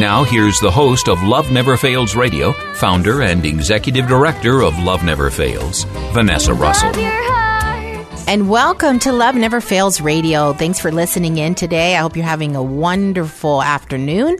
Now, here's the host of Love Never Fails Radio, founder and executive director of Love Never Fails, Vanessa Russell. Love your heart. And welcome to Love Never Fails Radio. Thanks for listening in today. I hope you're having a wonderful afternoon.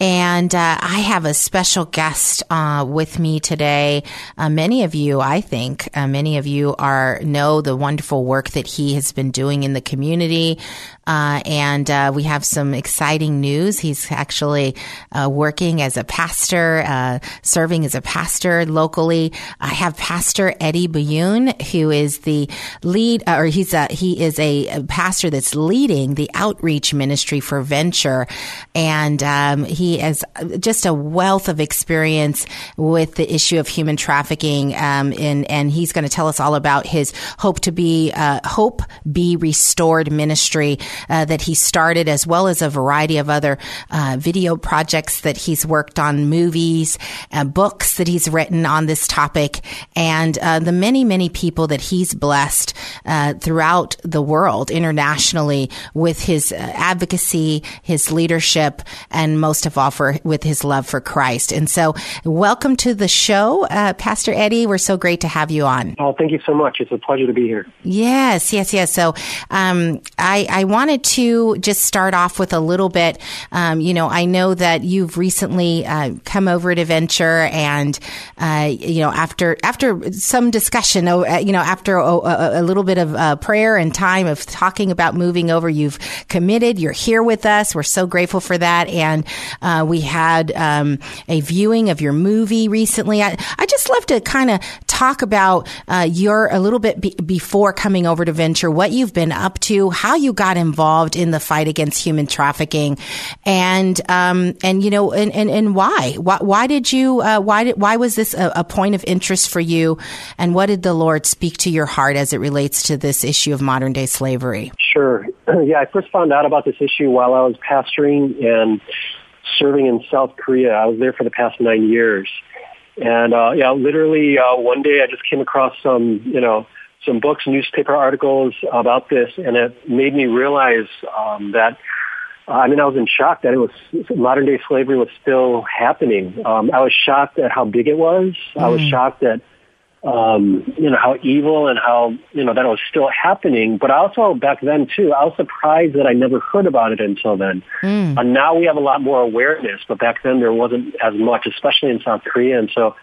And uh, I have a special guest uh, with me today. Uh, many of you, I think, uh, many of you are know the wonderful work that he has been doing in the community. Uh, and uh, we have some exciting news. He's actually uh, working as a pastor, uh, serving as a pastor locally. I have Pastor Eddie Byun, who is the lead, or he's a, he is a, a pastor that's leading the outreach ministry for Venture, and um, he has just a wealth of experience with the issue of human trafficking. Um, and and he's going to tell us all about his hope to be uh, hope be restored ministry uh, that he started, as well as a variety of other uh, video projects that he's worked on, movies, uh, books that he's written on this topic, and uh, the many, many people that he's blessed uh, throughout the world, internationally, with his advocacy, his leadership, and most of for with his love for Christ. And so, welcome to the show, uh, Pastor Eddie. We're so great to have you on. Oh, thank you so much. It's a pleasure to be here. Yes, yes, yes. So, um, I, I wanted to just start off with a little bit. Um, you know, I know that you've recently uh, come over to Venture, and uh, you know, after after some discussion, uh, you know, after a, a, a little bit of uh, prayer and time of talking about moving over, you've committed. You're here with us. We're so grateful for that, and uh, we had um, a viewing of your movie recently. I, I just love to kind of talk about uh, your a little bit be- before coming over to Venture, what you've been up to, how you got involved in the fight against human trafficking, and um, and you know, and, and, and why? why? Why did you? Uh, why did? Why was this a, a point of interest for you? And what did the Lord speak to your heart as it relates to this issue of modern day slavery? Sure. Yeah, I first found out about this issue while I was pastoring and serving in South Korea. I was there for the past nine years. And uh, yeah, literally uh, one day I just came across some, you know, some books, newspaper articles about this, and it made me realize um, that. I mean, I was in shock that it was modern day slavery was still happening. Um, I was shocked at how big it was. I was shocked at um, you know, how evil and how, you know, that was still happening. But also back then too, I was surprised that I never heard about it until then. Mm. And now we have a lot more awareness, but back then there wasn't as much, especially in South Korea. And so,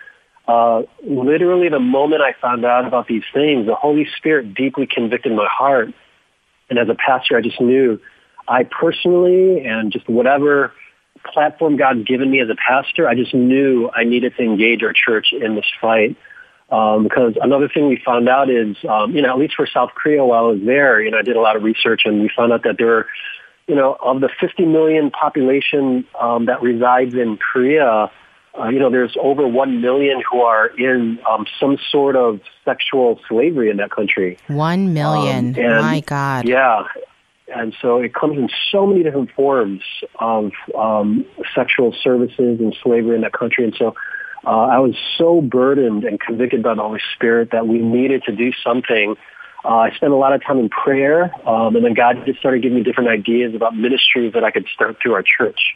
uh, literally the moment I found out about these things, the Holy Spirit deeply convicted my heart. And as a pastor, I just knew I personally and just whatever platform God's given me as a pastor, I just knew I needed to engage our church in this fight. Um, because another thing we found out is, um, you know, at least for South Korea while I was there, you know, I did a lot of research and we found out that there were, you know, of the 50 million population um, that resides in Korea, uh, you know, there's over 1 million who are in um, some sort of sexual slavery in that country. One million. Um, and- My God. Yeah. And so it comes in so many different forms of um, sexual services and slavery in that country. And so uh, I was so burdened and convicted by the Holy Spirit that we needed to do something. Uh, I spent a lot of time in prayer, um, and then God just started giving me different ideas about ministries that I could start through our church.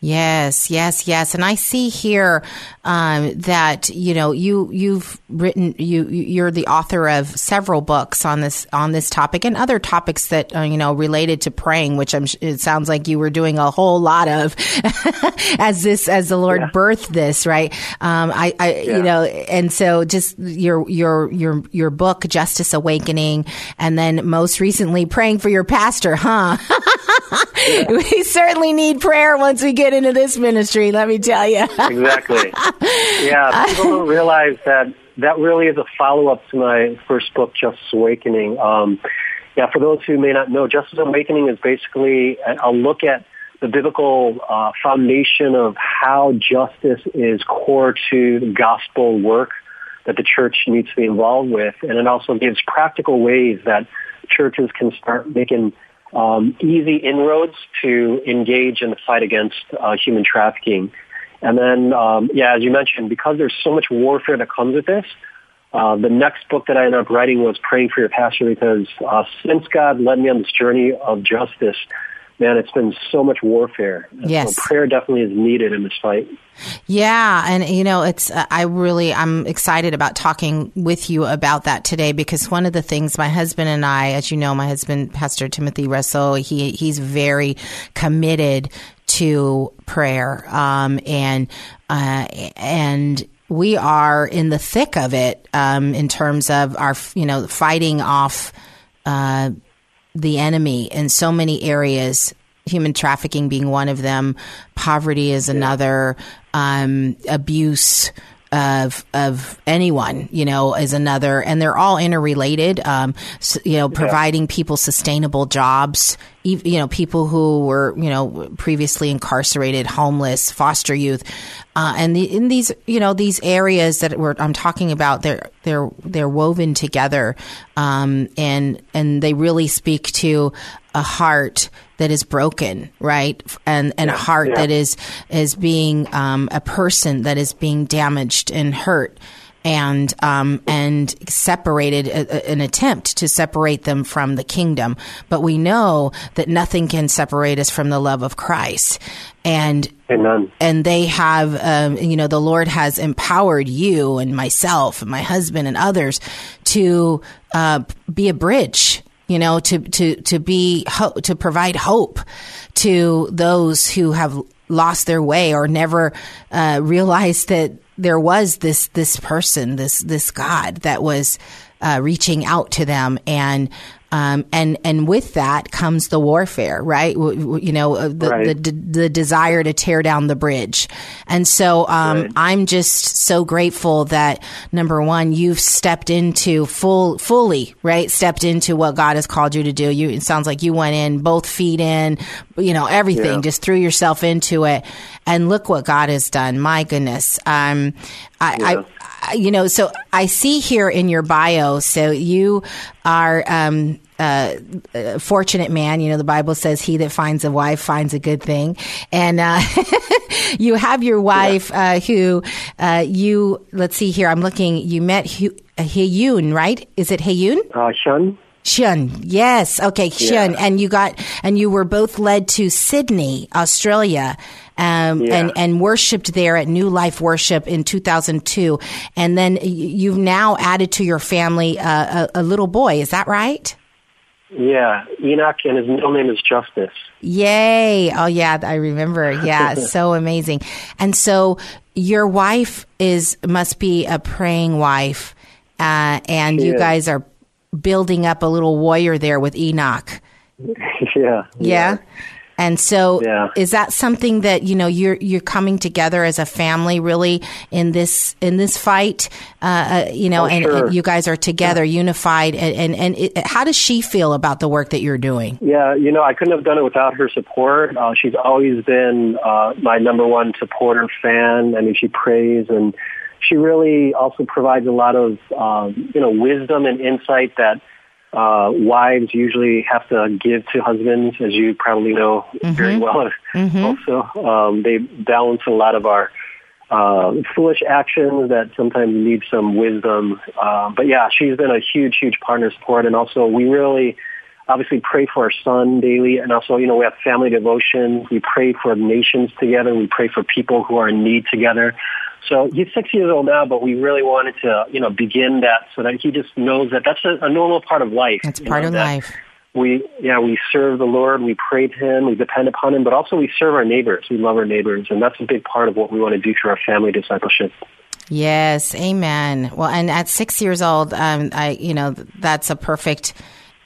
Yes, yes, yes. And I see here um, that you know you you've written you you're the author of several books on this on this topic and other topics that uh, you know related to praying, which I'm it sounds like you were doing a whole lot of as this as the Lord yeah. birthed this, right? Um, I, I yeah. you know, and so just your your your your book, Justice Awakening, and then most recently praying for your pastor, huh? yeah. We certainly need prayer once we get get into this ministry, let me tell you. exactly. Yeah, people don't realize that that really is a follow-up to my first book, Justice Awakening. Um, yeah, for those who may not know, Justice Awakening is basically a look at the biblical uh, foundation of how justice is core to gospel work that the church needs to be involved with. And it also gives practical ways that churches can start making um, easy inroads to engage in the fight against uh, human trafficking. And then, um, yeah, as you mentioned, because there's so much warfare that comes with this, uh, the next book that I ended up writing was Praying for Your Pastor because uh, since God led me on this journey of justice, man, it's been so much warfare. Yes. So prayer definitely is needed in this fight. Yeah, and you know, it's uh, I really I'm excited about talking with you about that today because one of the things my husband and I, as you know, my husband Pastor Timothy Russell, he he's very committed to prayer, um, and uh, and we are in the thick of it um, in terms of our you know fighting off. Uh, the enemy in so many areas human trafficking being one of them, poverty is another, um, abuse of of anyone, you know, is another, and they're all interrelated. Um, so, you know, providing people sustainable jobs, you know, people who were you know previously incarcerated, homeless, foster youth, uh, and the, in these you know these areas that we're, I'm talking about, they're they're they're woven together, um, and and they really speak to a heart that is broken, right? And and yeah, a heart yeah. that is is being um, a person that is being damaged and hurt and um, and separated a, a, an attempt to separate them from the kingdom. But we know that nothing can separate us from the love of Christ. And Amen. and they have, um, you know, the Lord has empowered you and myself and my husband and others to uh, be a bridge you know, to, to, to be, ho- to provide hope to those who have lost their way or never uh, realized that there was this, this person, this, this God that was uh, reaching out to them. And um, and and with that comes the warfare, right? You know, uh, the, right. the, the desire to tear down the bridge, and so um, right. I'm just so grateful that number one, you've stepped into full fully, right? Stepped into what God has called you to do. You it sounds like you went in both feet in, you know, everything, yeah. just threw yourself into it, and look what God has done. My goodness, um, I, yeah. I you know, so I see here in your bio, so you are um, uh, a fortunate man. You know, the Bible says, "He that finds a wife finds a good thing," and uh, you have your wife yeah. uh, who uh, you. Let's see here. I'm looking. You met Heyun, right? Is it Heyun? Uh, Shun. Shun, yes, okay, Shun, yeah. and you got, and you were both led to Sydney, Australia, um, yeah. and and worshipped there at New Life Worship in 2002, and then you've now added to your family uh, a, a little boy. Is that right? Yeah, Enoch, and his middle name is Justice. Yay! Oh yeah, I remember. Yeah, so amazing. And so your wife is must be a praying wife, uh, and she you is. guys are building up a little warrior there with Enoch. yeah, yeah. Yeah. And so yeah. is that something that, you know, you're, you're coming together as a family really in this, in this fight, uh, uh you know, oh, and, sure. and, you guys are together, yeah. unified. And, and, and it, how does she feel about the work that you're doing? Yeah, you know, I couldn't have done it without her support. Uh, she's always been, uh, my number one supporter fan. I mean, she prays and she really also provides a lot of, um, you know, wisdom and insight that uh, wives usually have to give to husbands, as you probably know very well. Also, um, they balance a lot of our uh, foolish actions that sometimes need some wisdom. Uh, but yeah, she's been a huge, huge partner support, and also we really obviously pray for our son daily, and also you know we have family devotion. We pray for nations together. We pray for people who are in need together. So he's six years old now, but we really wanted to, you know, begin that so that he just knows that that's a, a normal part of life. That's part know, of that life. We, yeah, we serve the Lord, we pray to Him, we depend upon Him, but also we serve our neighbors. We love our neighbors, and that's a big part of what we want to do through our family discipleship. Yes, amen. Well, and at six years old, um, I, you know, that's a perfect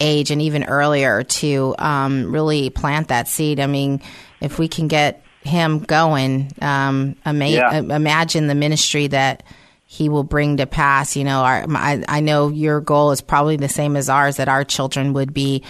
age, and even earlier to um, really plant that seed. I mean, if we can get him going, um, ama- Yeah. uh, imagine the ministry that he will bring to pass. You know, our, I, I know your goal is probably the same as ours that our children would be.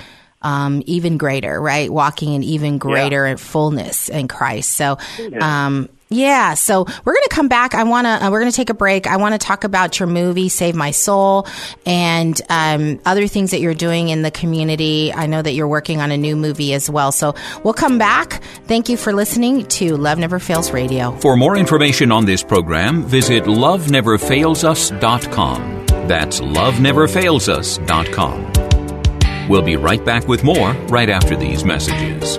Um, even greater, right? Walking in even greater fullness in Christ. So, um, yeah, so we're going to come back. I want to, uh, we're going to take a break. I want to talk about your movie, Save My Seoul, and um, other things that you're doing in the community. I know that you're working on a new movie as well. So we'll come back. Thank you for listening to Love Never Fails Radio. For more information on this program, visit loveneverfailsus.com. That's loveneverfailsus.com. We'll be right back with more right after these messages.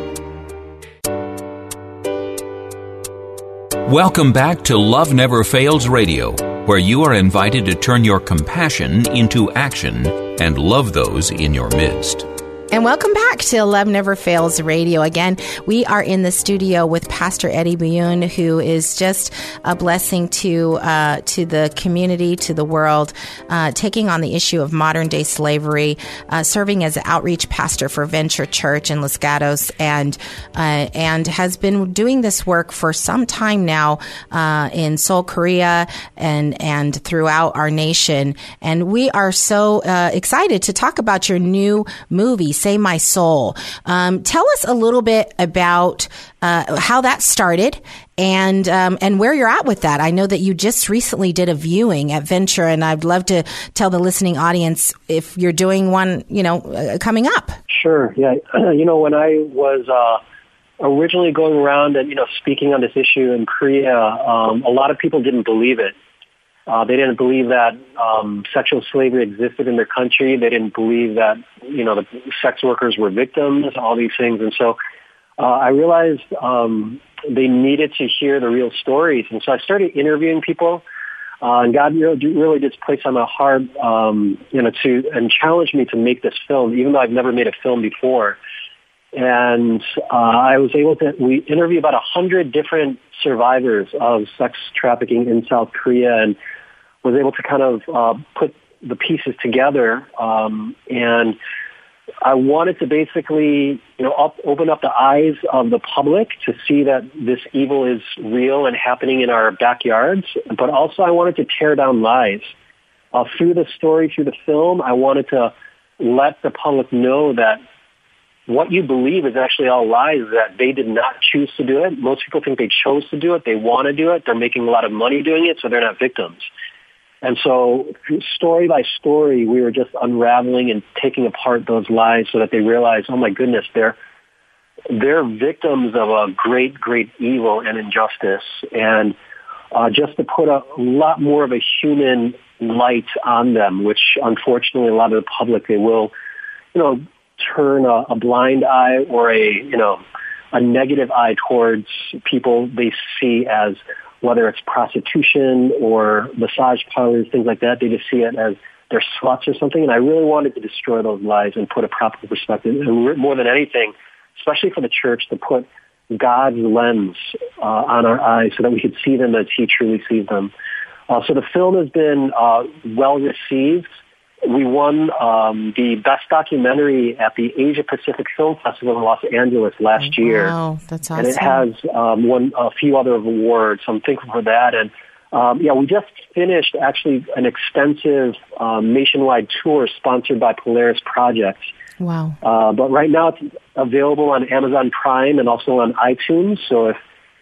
Welcome back to Love Never Fails Radio, where you are invited to turn your compassion into action and love those in your midst. And welcome back to Love Never Fails Radio. Again, we are in the studio with Pastor Eddie Byun, who is just a blessing to uh, to the community, to the world, uh, taking on the issue of modern day slavery, uh, serving as outreach pastor for Venture Church in Los Gatos, and uh, and has been doing this work for some time now uh, in Seoul, Korea, and and throughout our nation. And we are so uh, excited to talk about your new movie, Save My Seoul. Um, tell us a little bit about uh, how that started and um, and where you're at with that. I know that you just recently did a viewing at Venture, and I'd love to tell the listening audience if you're doing one, you know, uh, coming up. Sure. Yeah. you know, when I was uh, originally going around and you know speaking on this issue in Korea, um, a lot of people didn't believe it. Uh, they didn't believe that um, sexual slavery existed in their country. They didn't believe that you know the sex workers were victims. All these things, and so uh, I realized um, they needed to hear the real stories, and so I started interviewing people. Uh, and God really, really just placed on my heart, um, you know, to and challenged me to make this film, even though I've never made a film before. And uh, I was able to. We interviewed about a hundred different survivors of sex trafficking in South Korea, and was able to kind of uh, put the pieces together. Um, and I wanted to basically, you know, up, open up the eyes of the public to see that this evil is real and happening in our backyards. But also, I wanted to tear down lies. Uh, through the story, through the film, I wanted to let the public know that what you believe is actually all lies, that they did not choose to do it. Most people think they chose to do it. They want to do it. They're making a lot of money doing it, so they're not victims. And so story by story, we were just unraveling and taking apart those lies so that they realize, oh my goodness, they're, they're victims of a great, great evil and injustice. And uh, just to put a lot more of a human light on them, which unfortunately a lot of the public, they will, you know, turn a, a blind eye or a, you know, a negative eye towards people they see as whether it's prostitution or massage parlors, things like that. They just see it as they're sluts or something. And I really wanted to destroy those lies and put a proper perspective. And more than anything, especially for the church, to put God's lens uh, on our eyes so that we could see them as He truly sees them. Uh, so the film has been uh, well received. We won um, the best documentary at the Asia Pacific Film Festival in Los Angeles last year. Wow, that's awesome. And it has um, won a few other awards. So I'm thankful for that. And um, yeah, we just finished actually an extensive um, nationwide tour sponsored by Polaris Projects. wow. Uh, but right now it's available on Amazon Prime and also on iTunes. So if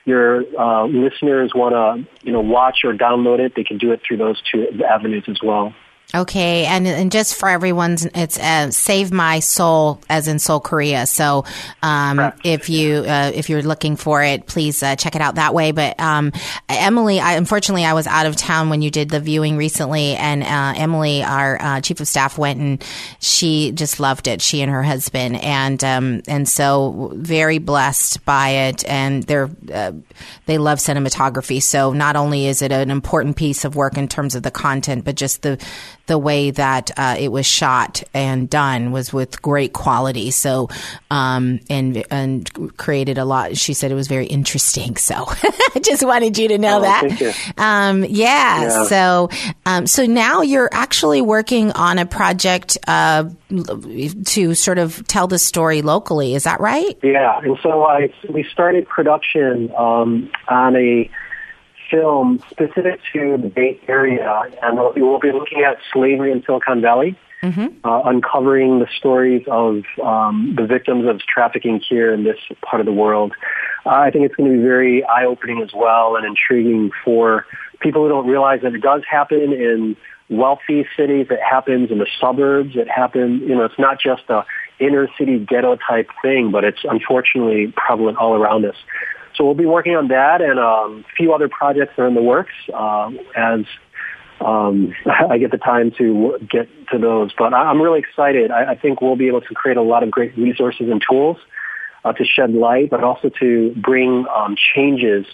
your uh, listeners want to, you know, watch or download it, they can do it through those two avenues as well. Okay, and and just for everyone's, it's uh, Save My Seoul, as in Seoul, Korea. So, um, if you uh, if you're looking for it, please uh, check it out that way. But um, Emily, I, unfortunately, I was out of town when you did the viewing recently, and uh, Emily, our uh, chief of staff, went and she just loved it. She and her husband, and um, and so very blessed by it, and they're uh, they love cinematography. So not only is it an important piece of work in terms of the content, but just the the way that uh, it was shot and done was with great quality. So, um, and and created a lot. She said it was very interesting. So, I just wanted you to know Oh, that. Um, yeah, Yeah. So, um, so now you're actually working on a project uh, to sort of tell the story locally. Is that right? Yeah, and so I we started production um, on a film specific to the Bay Area, and we will be looking at slavery in Silicon Valley, uh, uncovering the stories of um, the victims of trafficking here in this part of the world. Uh, I think it's going to be very eye-opening as well and intriguing for people who don't realize that it does happen in wealthy cities. It happens in the suburbs. It happens, you know, it's not just a inner city ghetto type thing, but it's unfortunately prevalent all around us. So we'll be working on that and um, a few other projects are in the works uh, as um, I get the time to get to those. But I- I'm really excited. I, I think we'll be able to create a lot of great resources and tools uh, to shed light, but also to bring um, changes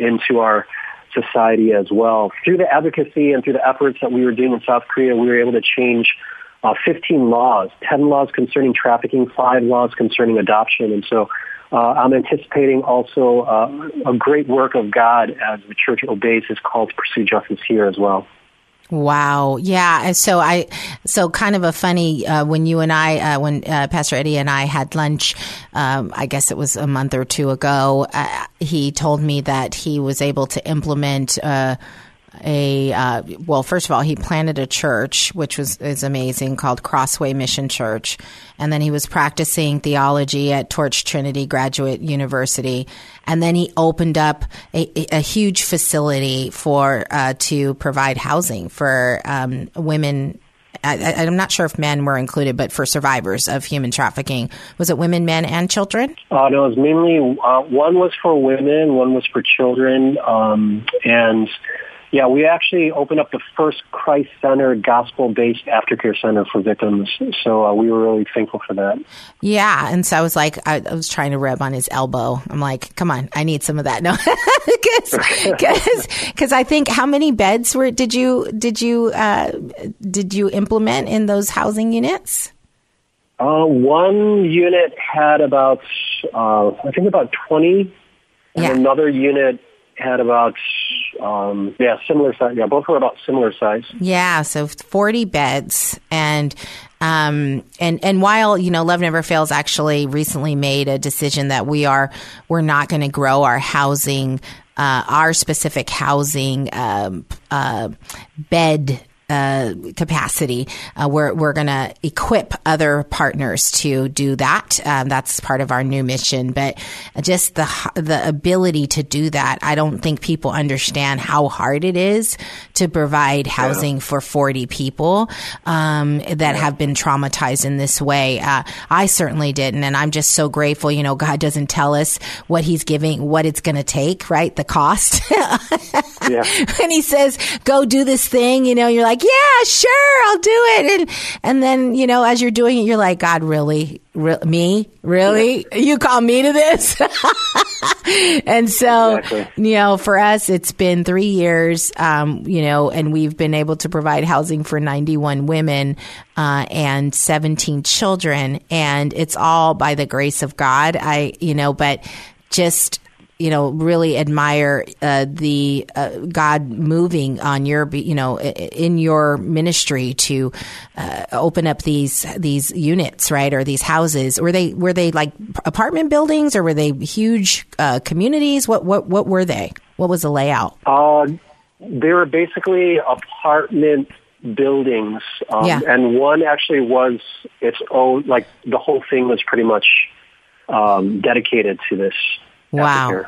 into our society as well. Through the advocacy and through the efforts that we were doing in South Korea, we were able to change uh, 15 laws, 10 laws concerning trafficking, five laws concerning adoption. And so uh, I'm anticipating also uh, a great work of God as the church obeys his call to pursue justice here as well. Wow. Yeah. So I, so kind of a funny, uh, when you and I, uh, when, uh, Pastor Eddie and I had lunch, um, I guess it was a month or two ago, uh, he told me that he was able to implement, uh, a uh, well first of all he planted a church which was is amazing called crossway mission church. And then he was practicing theology at torch trinity graduate university. And then he opened up a, a huge facility for uh, to provide housing for um, women. I, I'm not sure if men were included, but for survivors of human trafficking, was it women, men, and children? Uh, no, it was mainly uh, one was for women, one was for children, um, and yeah, we actually opened up the first Christ-centered, gospel-based aftercare center for victims. So uh, we were really thankful for that. Yeah, and so I was like, I, I was trying to rub on his elbow. I'm like, come on, I need some of that. No, because because I think how many beds were did you did you uh, did you implement in those housing units? Uh, one unit had about, uh, I think about 20, and Yeah. another unit had about, um, yeah, similar size. Yeah, both were about similar size. Yeah, so 40 beds and um and and while you know Love Never Fails actually recently made a decision that we are we're not going to grow our housing uh our specific housing um uh bed uh, capacity. Uh, we're we're going to equip other partners to do that. Um, that's part of our new mission. But just the the ability to do that, I don't think people understand how hard it is to provide housing for forty people um, that have been traumatized in this way. Uh, I certainly didn't, and I'm just so grateful. You know, God doesn't tell us what He's giving, what it's going to take, right? The cost. Yeah. when he says go do this thing you know you're like yeah sure i'll do it. And and then you know as you're doing it you're like god really? Re- me? Really? You call me to this? And so Exactly. you know for us it's been three years um, you know and we've been able to provide housing for 91 women uh, and 17 children. And it's all by the grace of god. I you know but just you know, really admire uh, the uh, God moving on your, you know, in your ministry to uh, open up these these units, right, or these houses. Were they were they like apartment buildings, or were they huge uh, communities? What what what were they? What was the layout? Uh, they were basically apartment buildings, um, Yeah. and one actually was its own. Like the whole thing was pretty much um, dedicated to this. Wow.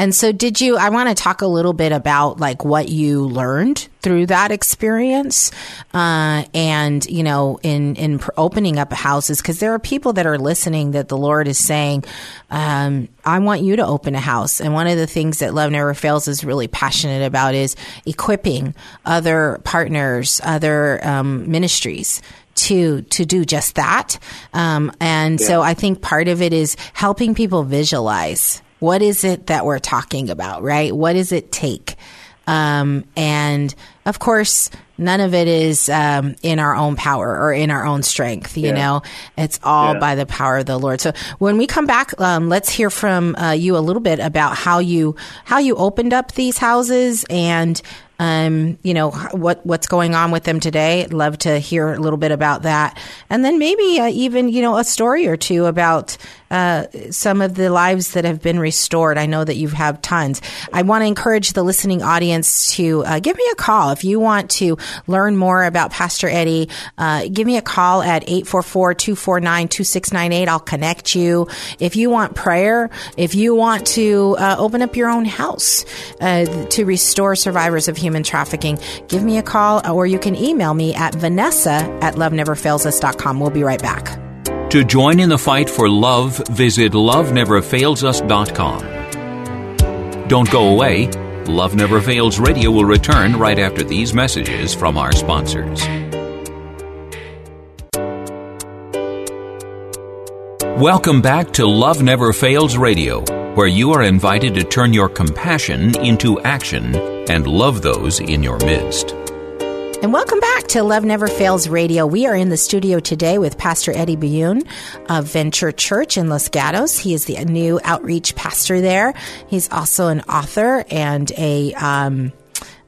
And so, did you? I want to talk a little bit about like what you learned through that experience, uh, and you know, in in pr- opening up houses, because there are people that are listening that the Lord is saying, um, "I want you to open a house." And one of the things that Love Never Fails is really passionate about is equipping other partners, other um, ministries to to do just that. Um, and so I think part of it is helping people visualize what is it that we're talking about, right? What does it take? Um, and of course, none of it is um, in our own power or in our own strength. You Yeah. know, it's all Yeah. by the power of the Lord. So when we come back, um, let's hear from uh, you a little bit about how you how you opened up these houses and. Um, you know what what's going on with them today. I'd love to hear a little bit about that, and then maybe uh, even you know a story or two about uh, some of the lives that have been restored. I know that you have tons. I want to encourage the listening audience to uh, give me a call if you want to learn more about Pastor Eddie. Uh, give me a call at 844-249-2698. I'll connect you. If you want prayer, if you want to uh, open up your own house uh, to restore survivors of human trafficking, give me a call or you can email me at vanessa at loveneverfailsus.com. We'll be right back. To join in the fight for love, visit loveneverfailsus.com. Don't go away. Love Never Fails Radio will return right after these messages from our sponsors. Welcome back to Love Never Fails Radio, where you are invited to turn your compassion into action and love those in your midst. And welcome back to Love Never Fails Radio. We are in the studio today with Pastor Eddie Byun of Venture Church in Los Gatos. He is the new outreach pastor there. He's also an author and a um,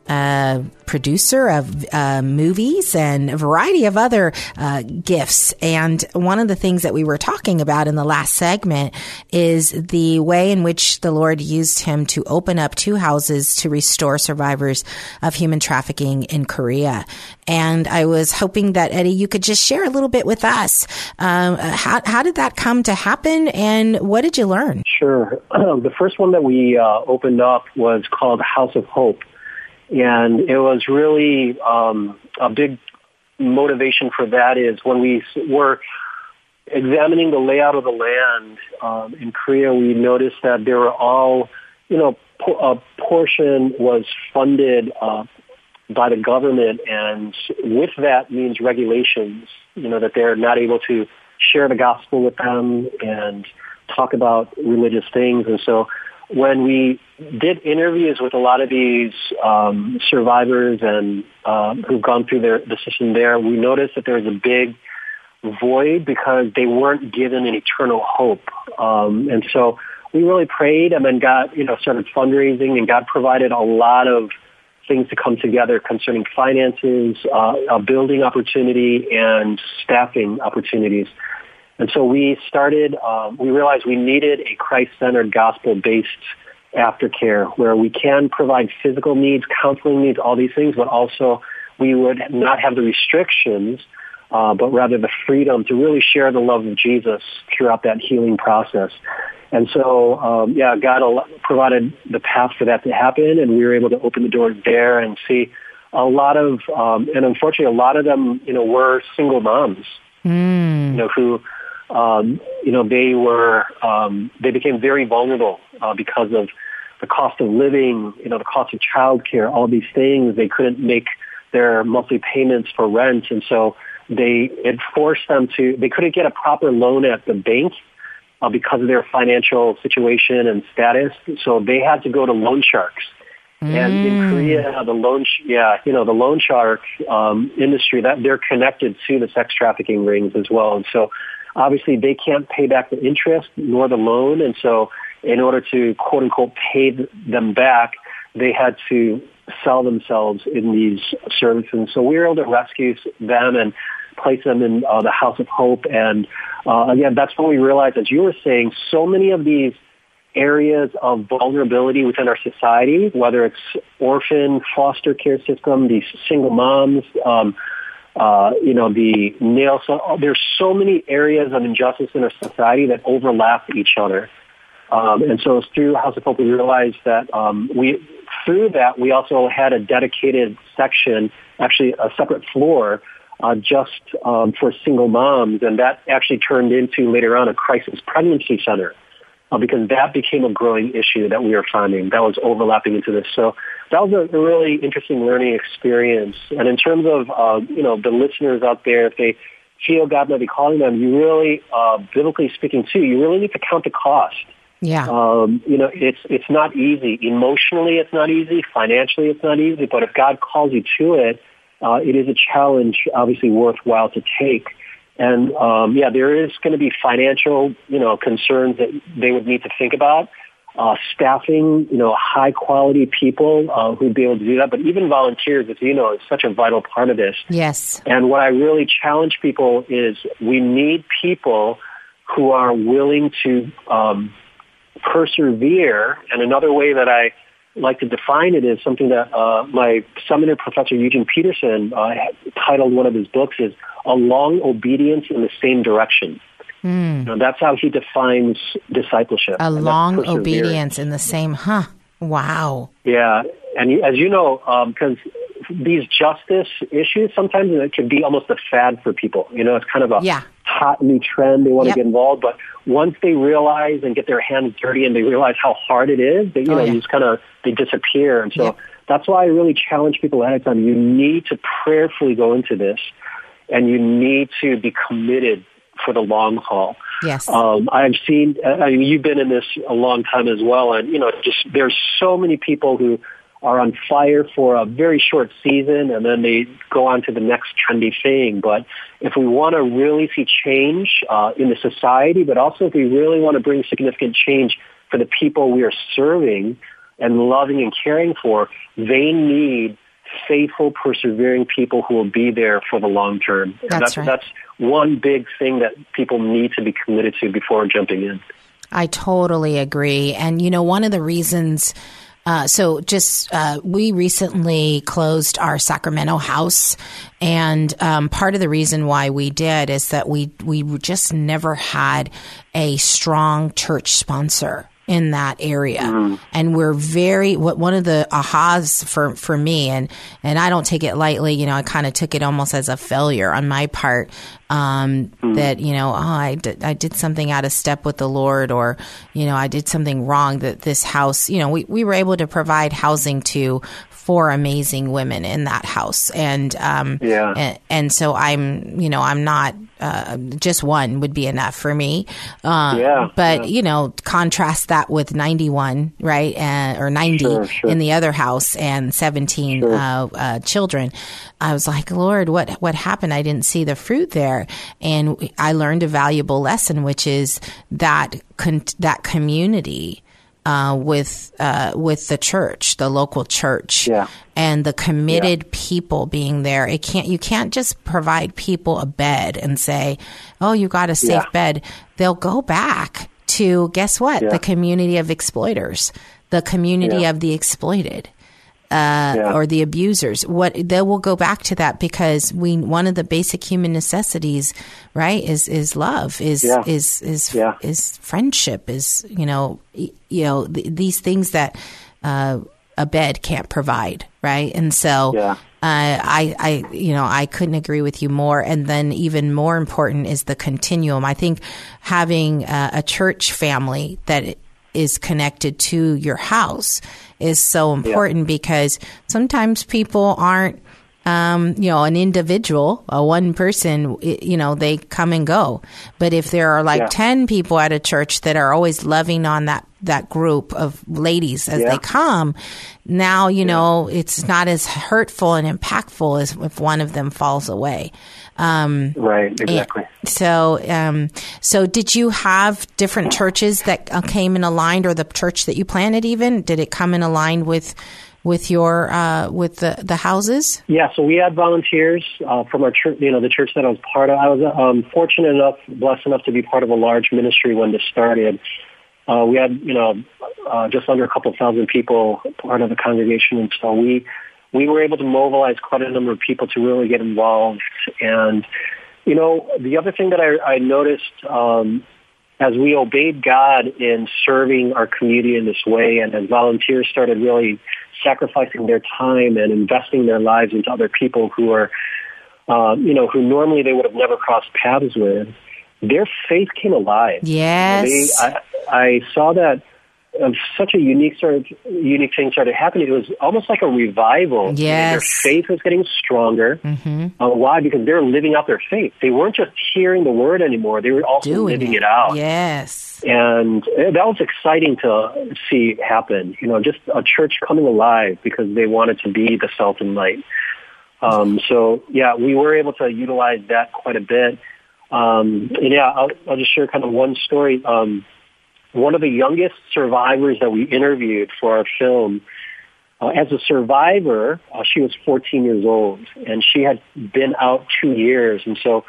uh, producer of uh, movies and a variety of other uh, gifts. And one of the things that we were talking about in the last segment is the way in which the Lord used him to open up two houses to restore survivors of human trafficking in Korea. And I was hoping that Eddie, you could just share a little bit with us. Um, how, how did that come to happen, and what did you learn? Sure. the first one that we uh, opened up was called House of Hope. And it was really um, a big motivation for that is when we were examining the layout of the land um, in Korea, we noticed that there were all, you know, a portion was funded uh, by the government, and with that means regulations. You know that they're not able to share the gospel with them and talk about religious things, and so when we did interviews with a lot of these um, survivors and uh, who've gone through their the system there, we noticed that there was a big void because they weren't given an eternal hope. Um, and so we really prayed and then got, you know, started fundraising and God provided a lot of things to come together concerning finances, uh, a building opportunity and staffing opportunities. And so we started, um, we realized we needed a Christ-centered gospel-based aftercare where we can provide physical needs, counseling needs, all these things, but also we would not have the restrictions uh, but rather the freedom to really share the love of Jesus throughout that healing process. And so, um, yeah, God provided the path for that to happen, and we were able to open the door there and see a lot of, um, and unfortunately, a lot of them, you know, were single moms, you know, who, um, you know, they were, um, they became very vulnerable uh, because of the cost of living, you know, the cost of childcare, all these things. They couldn't make their monthly payments for rent, and so they it forced them to. They couldn't get a proper loan at the bank uh, because of their financial situation and status. So they had to go to loan sharks. And in Korea, the loan, sh- yeah, you know, the loan shark um, industry that they're connected to the sex trafficking rings as well. And so, obviously, they can't pay back the interest nor the loan. And so, in order to quote unquote pay them back, they had to sell themselves in these services. So we were able to rescue them and place them in uh, the House of Hope. And uh, again, that's when we realized, as you were saying, so many of these areas of vulnerability within our society, whether it's orphan foster care system, these single moms, um, uh, you know, the nail. So there's so many areas of injustice in our society that overlap each other. Um, and so through House of Hope, we realized that um, we through that we also had a dedicated section, actually a separate floor, uh, just um, for single moms, and that actually turned into later on a crisis pregnancy center. Uh, because that became a growing issue that we were finding that was overlapping into this. So that was a, really interesting learning experience. And in terms of uh, you know the listeners out there, if they feel God might be calling them, you really, uh, biblically speaking, too, you really need to count the cost. Yeah. Um, you know, it's it's not easy. Emotionally, it's not easy. Financially, it's not easy. But if God calls you to it, uh, it is a challenge, obviously worthwhile to take. And um, yeah, there is going to be financial, you know, concerns that they would need to think about. Uh, staffing, you know, high quality people uh, who'd be able to do that. But even volunteers, as you know, is such a vital part of this. Yes. And what I really challenge people is we need people who are willing to um, persevere. And another way that I like to define it as something that uh, my seminary professor Eugene Peterson uh, titled one of his books is a long obedience in the same direction. Mm. Know, that's how he defines discipleship. A long obedience in the same, huh? Wow. Yeah, and as you know, because these justice issues sometimes it can be almost a fad for people. You know, it's kind of a Yeah. hot new trend. They want Yep. to get involved, but once they realize and get their hands dirty and they realize how hard it is, they, you Oh, know, yeah. you just kind of they disappear. And so Yep. that's why I really challenge people ahead of time. You need to prayerfully go into this, and you need to be committed for the long haul. Yes. Um, I've seen. I mean, you've been in this a long time as well, and you know, just there's so many people who are on fire for a very short season, and then they go on to the next trendy thing. But if we want to really see change uh, in the society, but also if we really want to bring significant change for the people we are serving and loving and caring for, they need faithful, persevering people who will be there for the long term. That's that's, right. that's one big thing that people need to be committed to before jumping in. I totally agree. And, you know, one of the reasons, uh, so just, uh, we recently closed our Sacramento house. And, um, part of the reason why we did is that we, we just never had a strong church sponsor in that area. And we're very, what one of the ahas for, for me, and, and I don't take it lightly, you know, I kind of took it almost as a failure on my part, um, that, you know, oh, I did, I did something out of step with the Lord or, you know, I did something wrong that this house, you know, we, we were able to provide housing to four amazing women in that house. And, um, Yeah. and, and so I'm, you know, I'm not, uh, just one would be enough for me. Uh, Yeah, but, yeah. you know, contrast that with 91, right? And, or 90 Sure, sure. in the other house and 17, uh, uh, children. I was like, Lord, what, what happened? I didn't see the fruit there. And I learned a valuable lesson, which is that, con- that community, uh, with, uh, with the church, the local church Yeah. and the committed people being there. It can't, you can't just provide people a bed and say, Oh, you got a safe Yeah. bed. They'll go back to guess what? Yeah. The community of exploiters, the community Yeah. of the exploited. Uh, Yeah. or the abusers. What they will go back to that because we one of the basic human necessities, right, is is love, is Yeah. is is Yeah. is friendship, is you know you know th- these things that uh, a bed can't provide, right? And so uh, I, I, you know, I couldn't agree with you more. And then even more important is the continuum. I think having uh, a church family that is connected to your house is so important because sometimes people aren't um, you know, an individual, a one person, you know, they come and go. But if there are like Yeah. 10 people at a church that are always loving on that, that group of ladies as Yeah. they come, now, you know, it's not as hurtful and impactful as if one of them falls away. Um, Right, exactly. so, um, so did you have different churches that uh, came in aligned, or the church that you planted? Even did it come in aligned with with your uh, with the the houses? Yeah, so we had volunteers uh, from our church, you know, the church that I was part of. I was um, fortunate enough, blessed enough to be part of a large ministry when this started. Uh, we had, you know, uh, just under a couple thousand people part of the congregation, and so we we were able to mobilize quite a number of people to really get involved. And you know, the other thing that I, I noticed um, as we obeyed God in serving our community in this way, and as volunteers started really sacrificing their time and investing their lives into other people who are, uh, you know, who normally they would have never crossed paths with, their faith came alive. Yes. They, I, I saw that of such a unique sort of unique thing started happening. It was almost like a revival. Yes. Their faith was getting stronger. Mm-hmm. Uh, why? Because they're living out their faith. They weren't just hearing the word anymore. They were also Doing living it. it, out. Yes. And uh, that was exciting to see happen. You know, just a church coming alive because they wanted to be the salt and light. Um, so yeah, we were able to utilize that quite a bit. Um, and yeah, I'll, I'll just share kind of one story. Um, one of the youngest survivors that we interviewed for our film, uh, as a survivor, uh, she was 14 years old, and she had been out two years. And so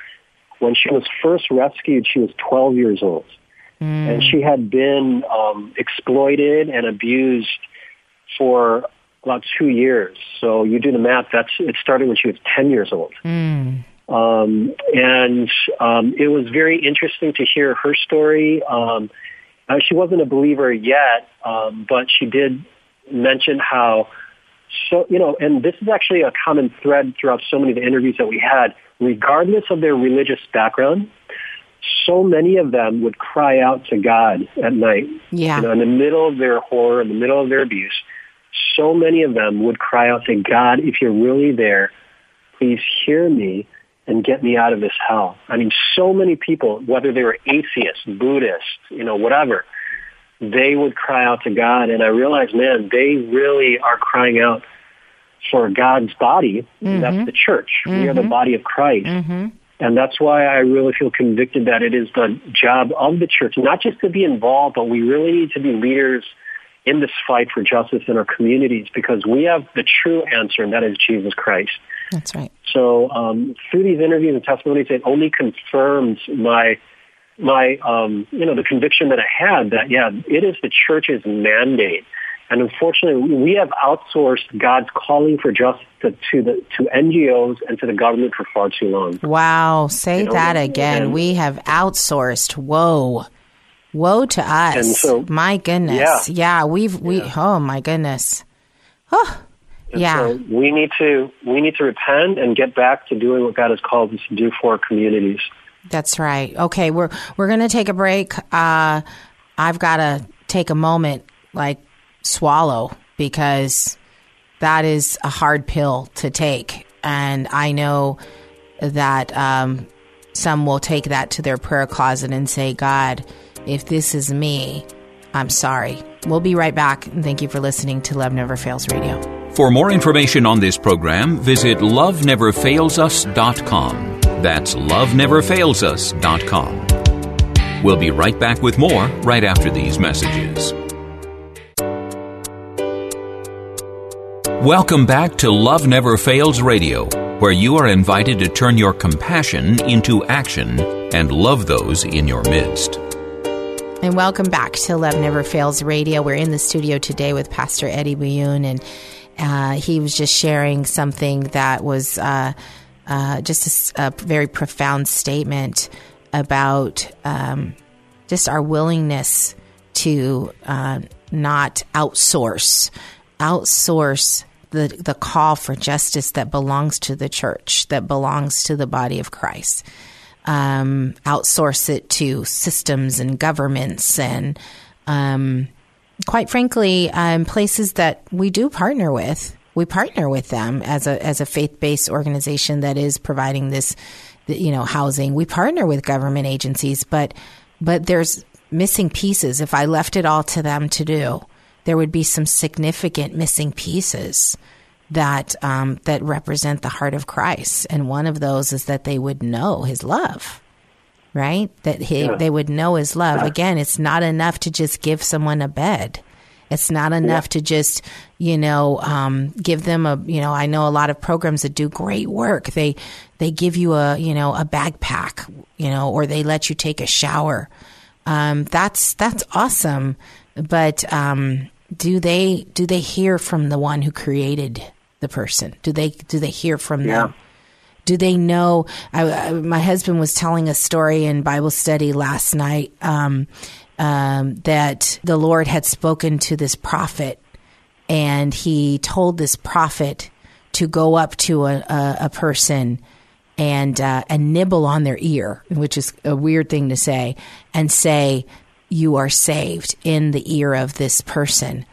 when she was first rescued, she was 12 years old. And she had been um, exploited and abused for about two years. So you do the math, that's it started when she was 10 years old. Mm. Um, and um, it was very interesting to hear her story. Um, uh, she wasn't a believer yet, um, but she did mention how so you know, and this is actually a common thread throughout so many of the interviews that we had. Regardless of their religious background, so many of them would cry out to God at night. Yeah. You know, in the middle of their horror, in the middle of their abuse, so many of them would cry out to God, if you're really there, please hear me and get me out of this hell. I mean, so many people, whether they were atheists, Buddhists, you know, whatever, they would cry out to God. And I realized, man, they really are crying out for God's body. Mm-hmm. That's the church. We are the mm-hmm. body of Christ. Mm-hmm. And that's why I really feel convicted that it is the job of the church, not just to be involved, but we really need to be leaders in this fight for justice in our communities because we have the true answer, and that is Jesus Christ. That's right. So um, through these interviews and testimonies, it only confirms my my um, you know the conviction that I had that yeah, it is the church's mandate. And unfortunately, we have outsourced God's calling for justice to, the to NGOs and to the government for far too long. Wow. Say You know, that again. and- we have outsourced. Whoa. Woe to us. So- my goodness. Yeah. we've, we, oh my goodness. Oh, And yeah. So we need to we need to repent and get back to doing what God has called us to do for our communities. That's right. Okay, we're we're gonna take a break. Uh, I've got to take a moment, like swallow, because that is a hard pill to take, and I know that um, some will take that to their prayer closet and say, "God, if this is me, I'm sorry." We'll be right back, and thank you for listening to Love Never Fails Radio. For more information on this program, visit loveneverfailsus.com. That's loveneverfailsus.com. We'll be right back with more right after these messages. Welcome back to Love Never Fails Radio, where you are invited to turn your compassion into action and love those in your midst. And welcome back to Love Never Fails Radio. We're in the studio today with Pastor Eddie Byun, and uh, he was just sharing something that was uh, uh, just a very profound statement about um, just our willingness to uh, not outsource, outsource the the call for justice that belongs to the church, that belongs to the body of Christ. Um, outsource it to systems and governments and um, quite frankly um, places that we do partner with we partner with them as a as a faith-based organization that is providing this you know housing. We partner with government agencies but but there's missing pieces. If i left it all to them to do there would be some significant missing pieces that um, that represent the heart of Christ, and one of those is that they would know His love, right? That he, they would know His love. Again, it's not enough to just give someone a bed. It's not enough to just, you know, um, give them a, you know, I know a lot of programs that do great work. They, they give you a, you know, a backpack, you know, or they let you take a shower. Um, that's, that's awesome. But, um, do they, do they hear from the one who created the person? Do they, do they hear from them? Do they know? I, I, my husband was telling a story in Bible study last night um, um, that the Lord had spoken to this prophet, and he told this prophet to go up to a, a, a person and uh, and nibble on their ear, which is a weird thing to say, and say, "You are saved" in the ear of this person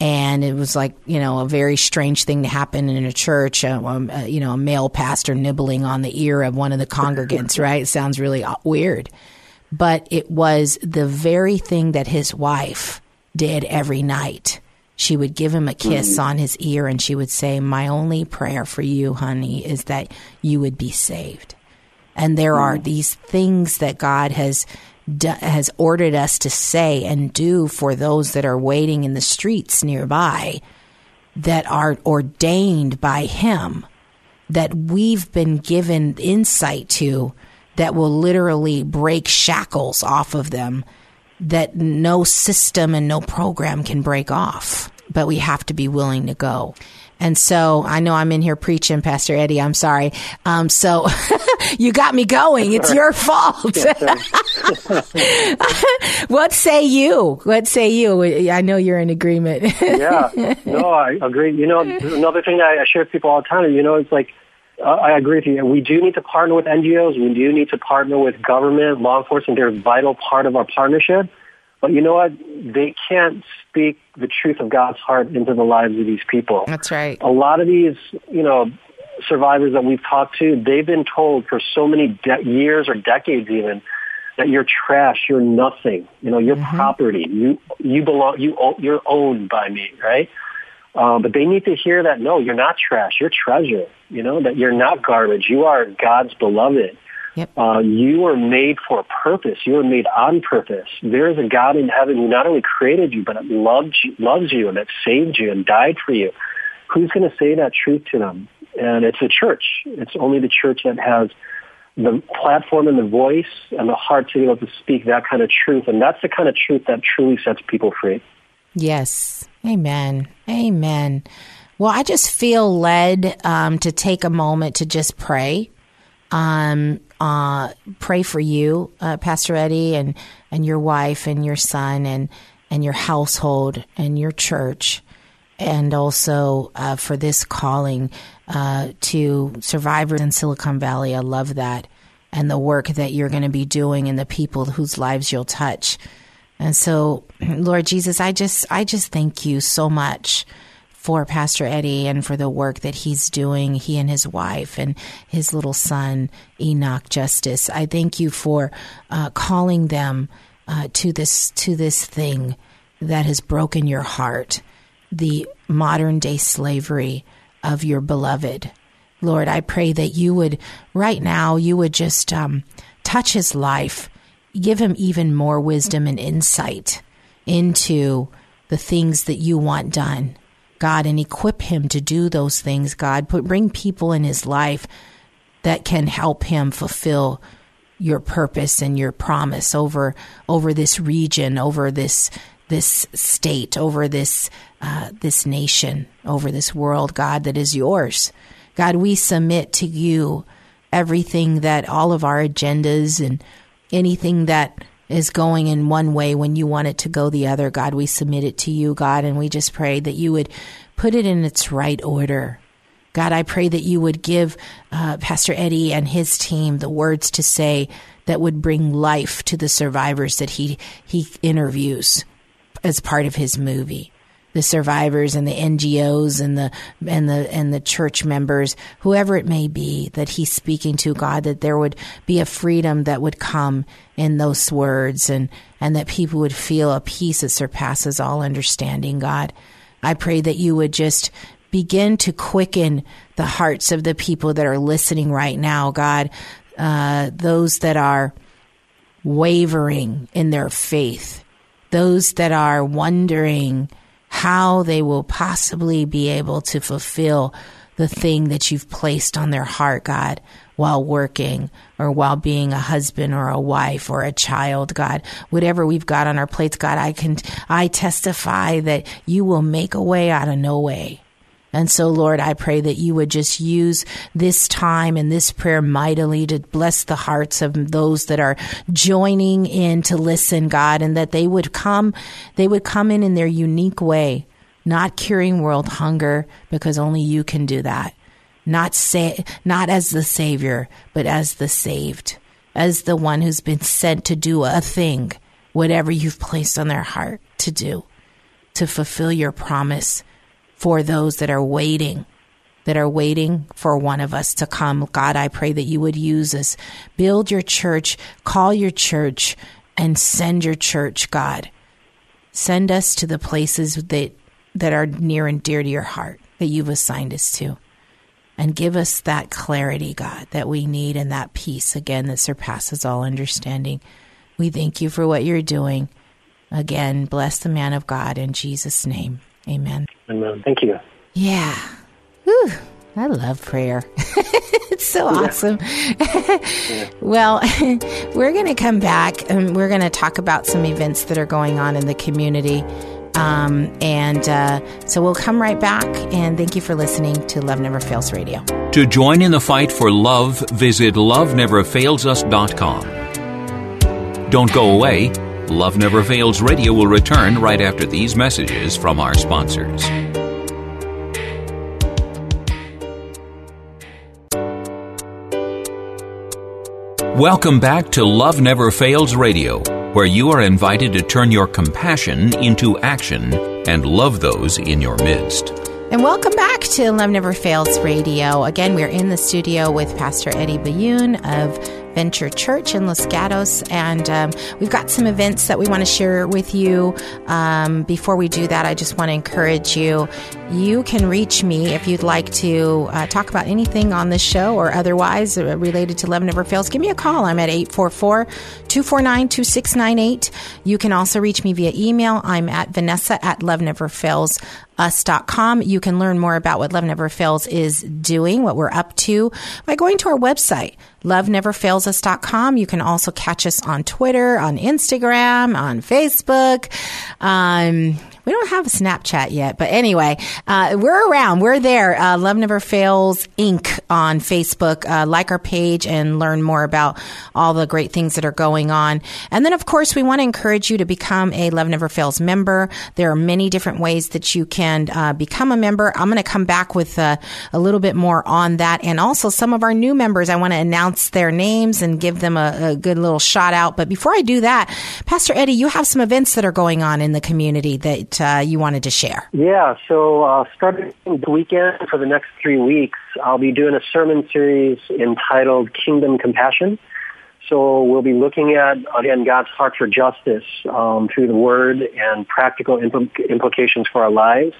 and it was like you know a very strange thing to happen in a church uh, um, uh, you know a male pastor nibbling on the ear of one of the congregants right it sounds really weird but it was the very thing that his wife did every night she would give him a kiss mm-hmm. on his ear and she would say my only prayer for you honey is that you would be saved and there mm-hmm. are these things that god has has ordered us to say and do for those that are waiting in the streets nearby that are ordained by Him that we've been given insight to that will literally break shackles off of them that no system and no program can break off. But we have to be willing to go. And so I know I'm in here preaching, Pastor Eddie. I'm sorry. Um, so you got me going. It's your fault. what say you? What say you? I know you're in agreement. yeah. No, I agree. You know, another thing that I share with people all the time, you know, it's like, uh, I agree with you. We do need to partner with NGOs. We do need to partner with government, law enforcement. They're a vital part of our partnership. But you know what? They can't speak the truth of God's heart into the lives of these people. That's right. A lot of these, you know, survivors that we've talked to, they've been told for so many de- years or decades even that you're trash, you're nothing, you know, you're mm-hmm. property, you you belong, you you're owned by me, right? Um, but they need to hear that no, you're not trash, you're treasure. You know that you're not garbage. You are God's beloved. Yep. Uh, you are made for a purpose. You are made on purpose. There is a God in heaven who not only created you, but loved you, loves you and that saved you and died for you. Who's going to say that truth to them? And it's the church. It's only the church that has the platform and the voice and the heart to be able to speak that kind of truth. And that's the kind of truth that truly sets people free. Yes. Amen. Amen. Well, I just feel led um, to take a moment to just pray um, uh, pray for you, uh, Pastor Eddie, and and your wife and your son and and your household and your church, and also uh, for this calling uh, to survivors in Silicon Valley. I love that, and the work that you're going to be doing and the people whose lives you'll touch. And so, Lord Jesus, I just I just thank you so much for Pastor Eddie and for the work that he's doing, he and his wife and his little son, Enoch Justice. I thank you for uh, calling them uh, to this to this thing that has broken your heart, the modern day slavery of your beloved. Lord, I pray that you would right now you would just um, touch his life, give him even more wisdom and insight into the things that you want done God, and equip him to do those things, God. Put, bring people in his life that can help him fulfill your purpose and your promise over over this region, over this this state, over this uh, this nation, over this world, God, that is yours. God, we submit to you everything that all of our agendas and anything that is going in one way when you want it to go the other. God, we submit it to you, God, and we just pray that you would put it in its right order. God, I pray that you would give uh, Pastor Eddie and his team the words to say that would bring life to the survivors that he he interviews as part of his movie the survivors and the NGOs and the and the and the church members, whoever it may be that he's speaking to, God, that there would be a freedom that would come in those words and and that people would feel a peace that surpasses all understanding, God. I pray that you would just begin to quicken the hearts of the people that are listening right now, God. Uh, those that are wavering in their faith, those that are wondering how they will possibly be able to fulfill the thing that you've placed on their heart, God, while working or while being a husband or a wife or a child, God. Whatever we've got on our plates, God, I can, I testify that you will make a way out of no way. And so, Lord, I pray that you would just use this time and this prayer mightily to bless the hearts of those that are joining in to listen, God, and that they would come, they would come in in their unique way, not curing world hunger because only you can do that. Not say, not as the savior, but as the saved, as the one who's been sent to do a thing, whatever you've placed on their heart to do, to fulfill your promise for those that are waiting, that are waiting for one of us to come. God, I pray that you would use us. Build your church, call your church, and send your church, God. Send us to the places that, that are near and dear to your heart that you've assigned us to. And give us that clarity, God, that we need and that peace again that surpasses all understanding. We thank you for what you're doing. Again, bless the man of God in Jesus' name. Amen. Amen. Thank you. Yeah. Whew. I love prayer. it's so awesome. well, we're going to come back and we're going to talk about some events that are going on in the community. Um, and uh, so we'll come right back. And thank you for listening to Love Never Fails Radio. To join in the fight for love, visit loveneverfailsus.com. Don't go away. Love Never Fails Radio will return right after these messages from our sponsors. Welcome back to Love Never Fails Radio, where you are invited to turn your compassion into action and love those in your midst. And welcome back to Love Never Fails Radio. Again, we're in the studio with Pastor Eddie Byun of Venture Church in Los Gatos. And um, we've got some events that we want to share with you. Um, before we do that, I just want to encourage you. You can reach me if you'd like to uh, talk about anything on this show or otherwise uh, related to Love Never Fails. Give me a call. I'm at 844 249 2698. You can also reach me via email. I'm at Vanessa at Love Never Fails us.com. You can learn more about what Love Never Fails is doing, what we're up to by going to our website, loveneverfailsus.com. You can also catch us on Twitter, on Instagram, on Facebook. Um, we don't have a Snapchat yet, but anyway, uh, we're around. We're there. Uh, Love Never Fails Inc. on Facebook. Uh, like our page and learn more about all the great things that are going on. And then, of course, we want to encourage you to become a Love Never Fails member. There are many different ways that you can uh, become a member. I'm going to come back with uh, a little bit more on that. And also some of our new members, I want to announce their names and give them a, a good little shout out. But before I do that, Pastor Eddie, you have some events that are going on in the community that uh, you wanted to share. Yeah, so uh, starting the weekend for the next three weeks, I'll be doing a sermon series entitled Kingdom Compassion. So we'll be looking at, again, God's heart for justice um, through the Word and practical impl- implications for our lives.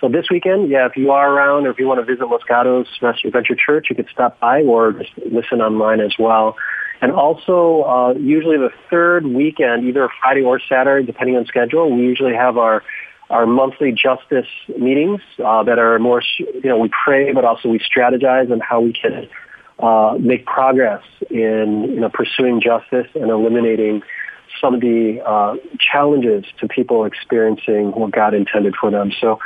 So this weekend, yeah, if you are around or if you want to visit Los Gatos Adventure Church, you could stop by or just listen online as well. And also, uh, usually the third weekend, either Friday or Saturday, depending on schedule, we usually have our our monthly justice meetings uh, that are more, you know, we pray, but also we strategize on how we can uh, make progress in, you know, pursuing justice and eliminating some of the uh, challenges to people experiencing what God intended for them. So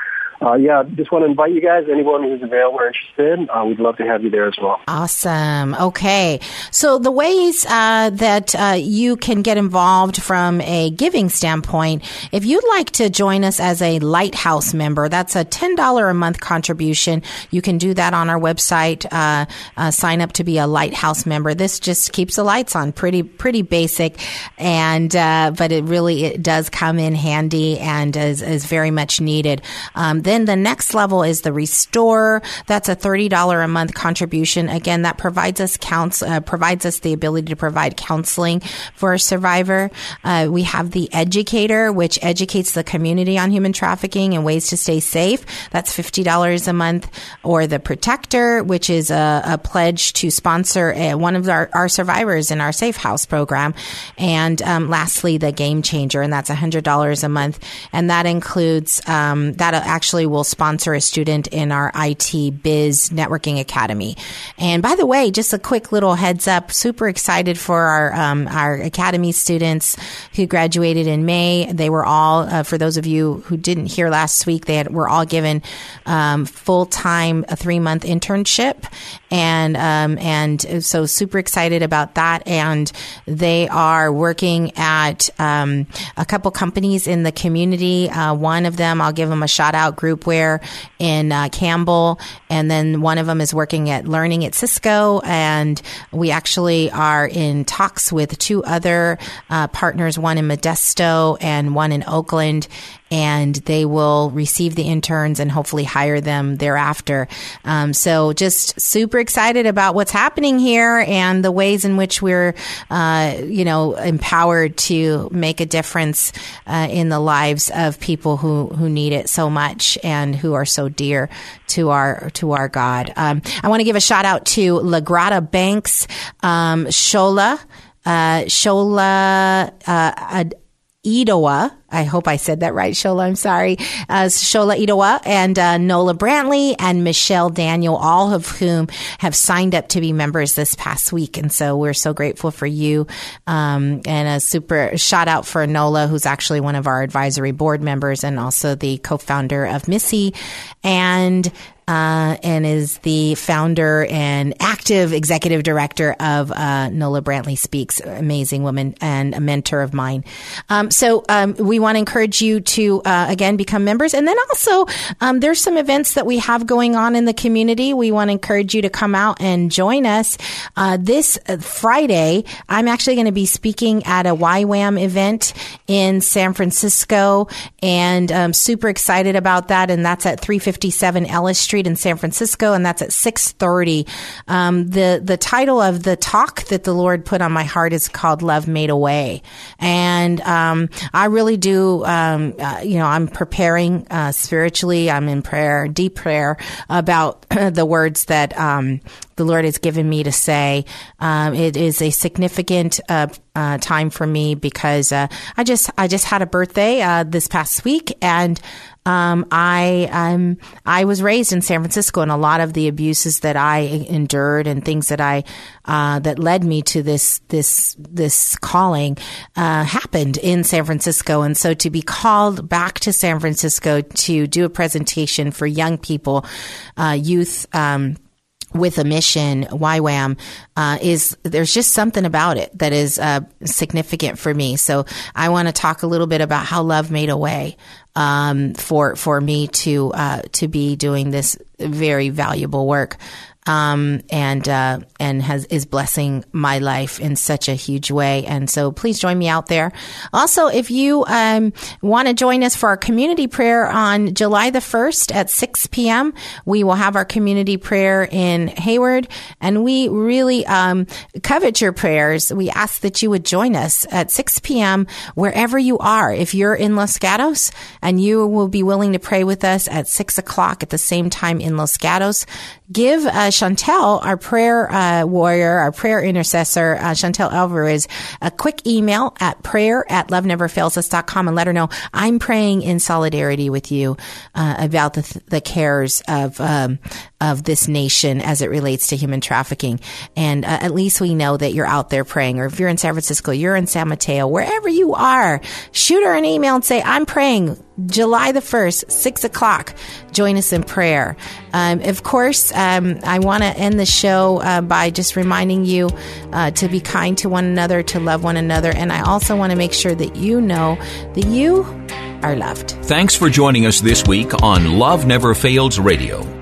uh, yeah, just want to invite you guys, anyone who's available or interested, uh, we'd love to have you there as well. Awesome. Okay. So the ways uh, that uh, you can get involved from a giving standpoint, if you'd like to join us as a Lighthouse member, that's a $10 a month contribution. You can do that on our website. Uh, uh, sign up to be a Lighthouse member. This just keeps the lights on. Pretty, pretty basic. And, but it really, it does come in handy and is, is very much needed. Um, then the next level is the Restore. That's a $30 a month contribution. Again, that provides us counts, uh, provides us the ability to provide counseling for a survivor. Uh, we have the Educator, which educates the community on human trafficking and ways to stay safe. That's $50 a month. Or the Protector, which is a, a pledge to sponsor a, one of our, our, survivors in our Safe House program. And um, lastly, the Game Changer, and that's $100 a month. And that includes, um, that actually actually will sponsor a student in our IT Biz Networking Academy. And by the way, just a quick little heads up, super excited for our, um, our Academy students who graduated in May. They were all, uh, for those of you who didn't hear last week, they had, were all given um, full time, a three month internship. And, um, and so super excited about that. And they are working at um, a couple companies in the community. Uh, one of them, I'll give them a shout out, Groupware in uh, Campbell, and then one of them is working at Learning at Cisco. And we actually are in talks with two other uh, partners, one in Modesto and one in Oakland and they will receive the interns and hopefully hire them thereafter. Um, so just super excited about what's happening here and the ways in which we're, uh, you know, empowered to make a difference uh, in the lives of people who who need it so much and who are so dear to our to our God. Um, I want to give a shout out to Lagrada Banks, um, Shola. Uh, Shola uh, Idoa. I hope I said that right, Shola. I'm sorry. Uh, Shola Idoa and uh, Nola Brantley and Michelle Daniel, all of whom have signed up to be members this past week. And so we're so grateful for you. Um, and a super shout out for Nola, who's actually one of our advisory board members and also the co-founder of MISSSEY. And uh, and is the founder and active executive director of uh, Nola Brantley Speaks, amazing woman and a mentor of mine. Um, so um, we want to encourage you to uh, again become members, and then also um, there's some events that we have going on in the community. We want to encourage you to come out and join us uh, this Friday. I'm actually going to be speaking at a YWAM event in San Francisco, and I'm super excited about that. And that's at 357 Ellis Street. Street in San Francisco, and that's at six thirty. Um, the the title of the talk that the Lord put on my heart is called "Love Made a Way," and um, I really do. Um, uh, you know, I'm preparing uh, spiritually. I'm in prayer, deep prayer about the words that um, the Lord has given me to say. Um, it is a significant uh, uh, time for me because uh, I just I just had a birthday uh, this past week, and um, I um, I was raised in San Francisco, and a lot of the abuses that I endured and things that I uh, that led me to this this this calling uh, happened in San Francisco, and so to be called back to San Francisco to do a presentation for young people, uh, youth. Um, with a mission, YWAM, uh, is there's just something about it that is uh, significant for me. So I want to talk a little bit about how love made a way um, for for me to uh, to be doing this very valuable work um, and uh, and has is blessing my life in such a huge way. And so, please join me out there. Also, if you um, want to join us for our community prayer on July the first at six p.m., we will have our community prayer in Hayward, and we really um, covet your prayers. We ask that you would join us at six p.m. wherever you are. If you're in Los Gatos and you will be willing to pray with us at six o'clock at the same time in Los Gatos, give uh, Chantel, our prayer uh, warrior, our prayer intercessor, uh, Chantel Alvarez, a quick email at prayer at loveneverfailsus.com and let her know I'm praying in solidarity with you uh, about the, the cares of um, of this nation as it relates to human trafficking. And uh, at least we know that you're out there praying. Or if you're in San Francisco, you're in San Mateo, wherever you are, shoot her an email and say, I'm praying July the 1st, 6 o'clock. Join us in prayer. Um, of course, um, I want to end the show uh, by just reminding you uh, to be kind to one another, to love one another. And I also want to make sure that you know that you are loved. Thanks for joining us this week on Love Never Fails Radio.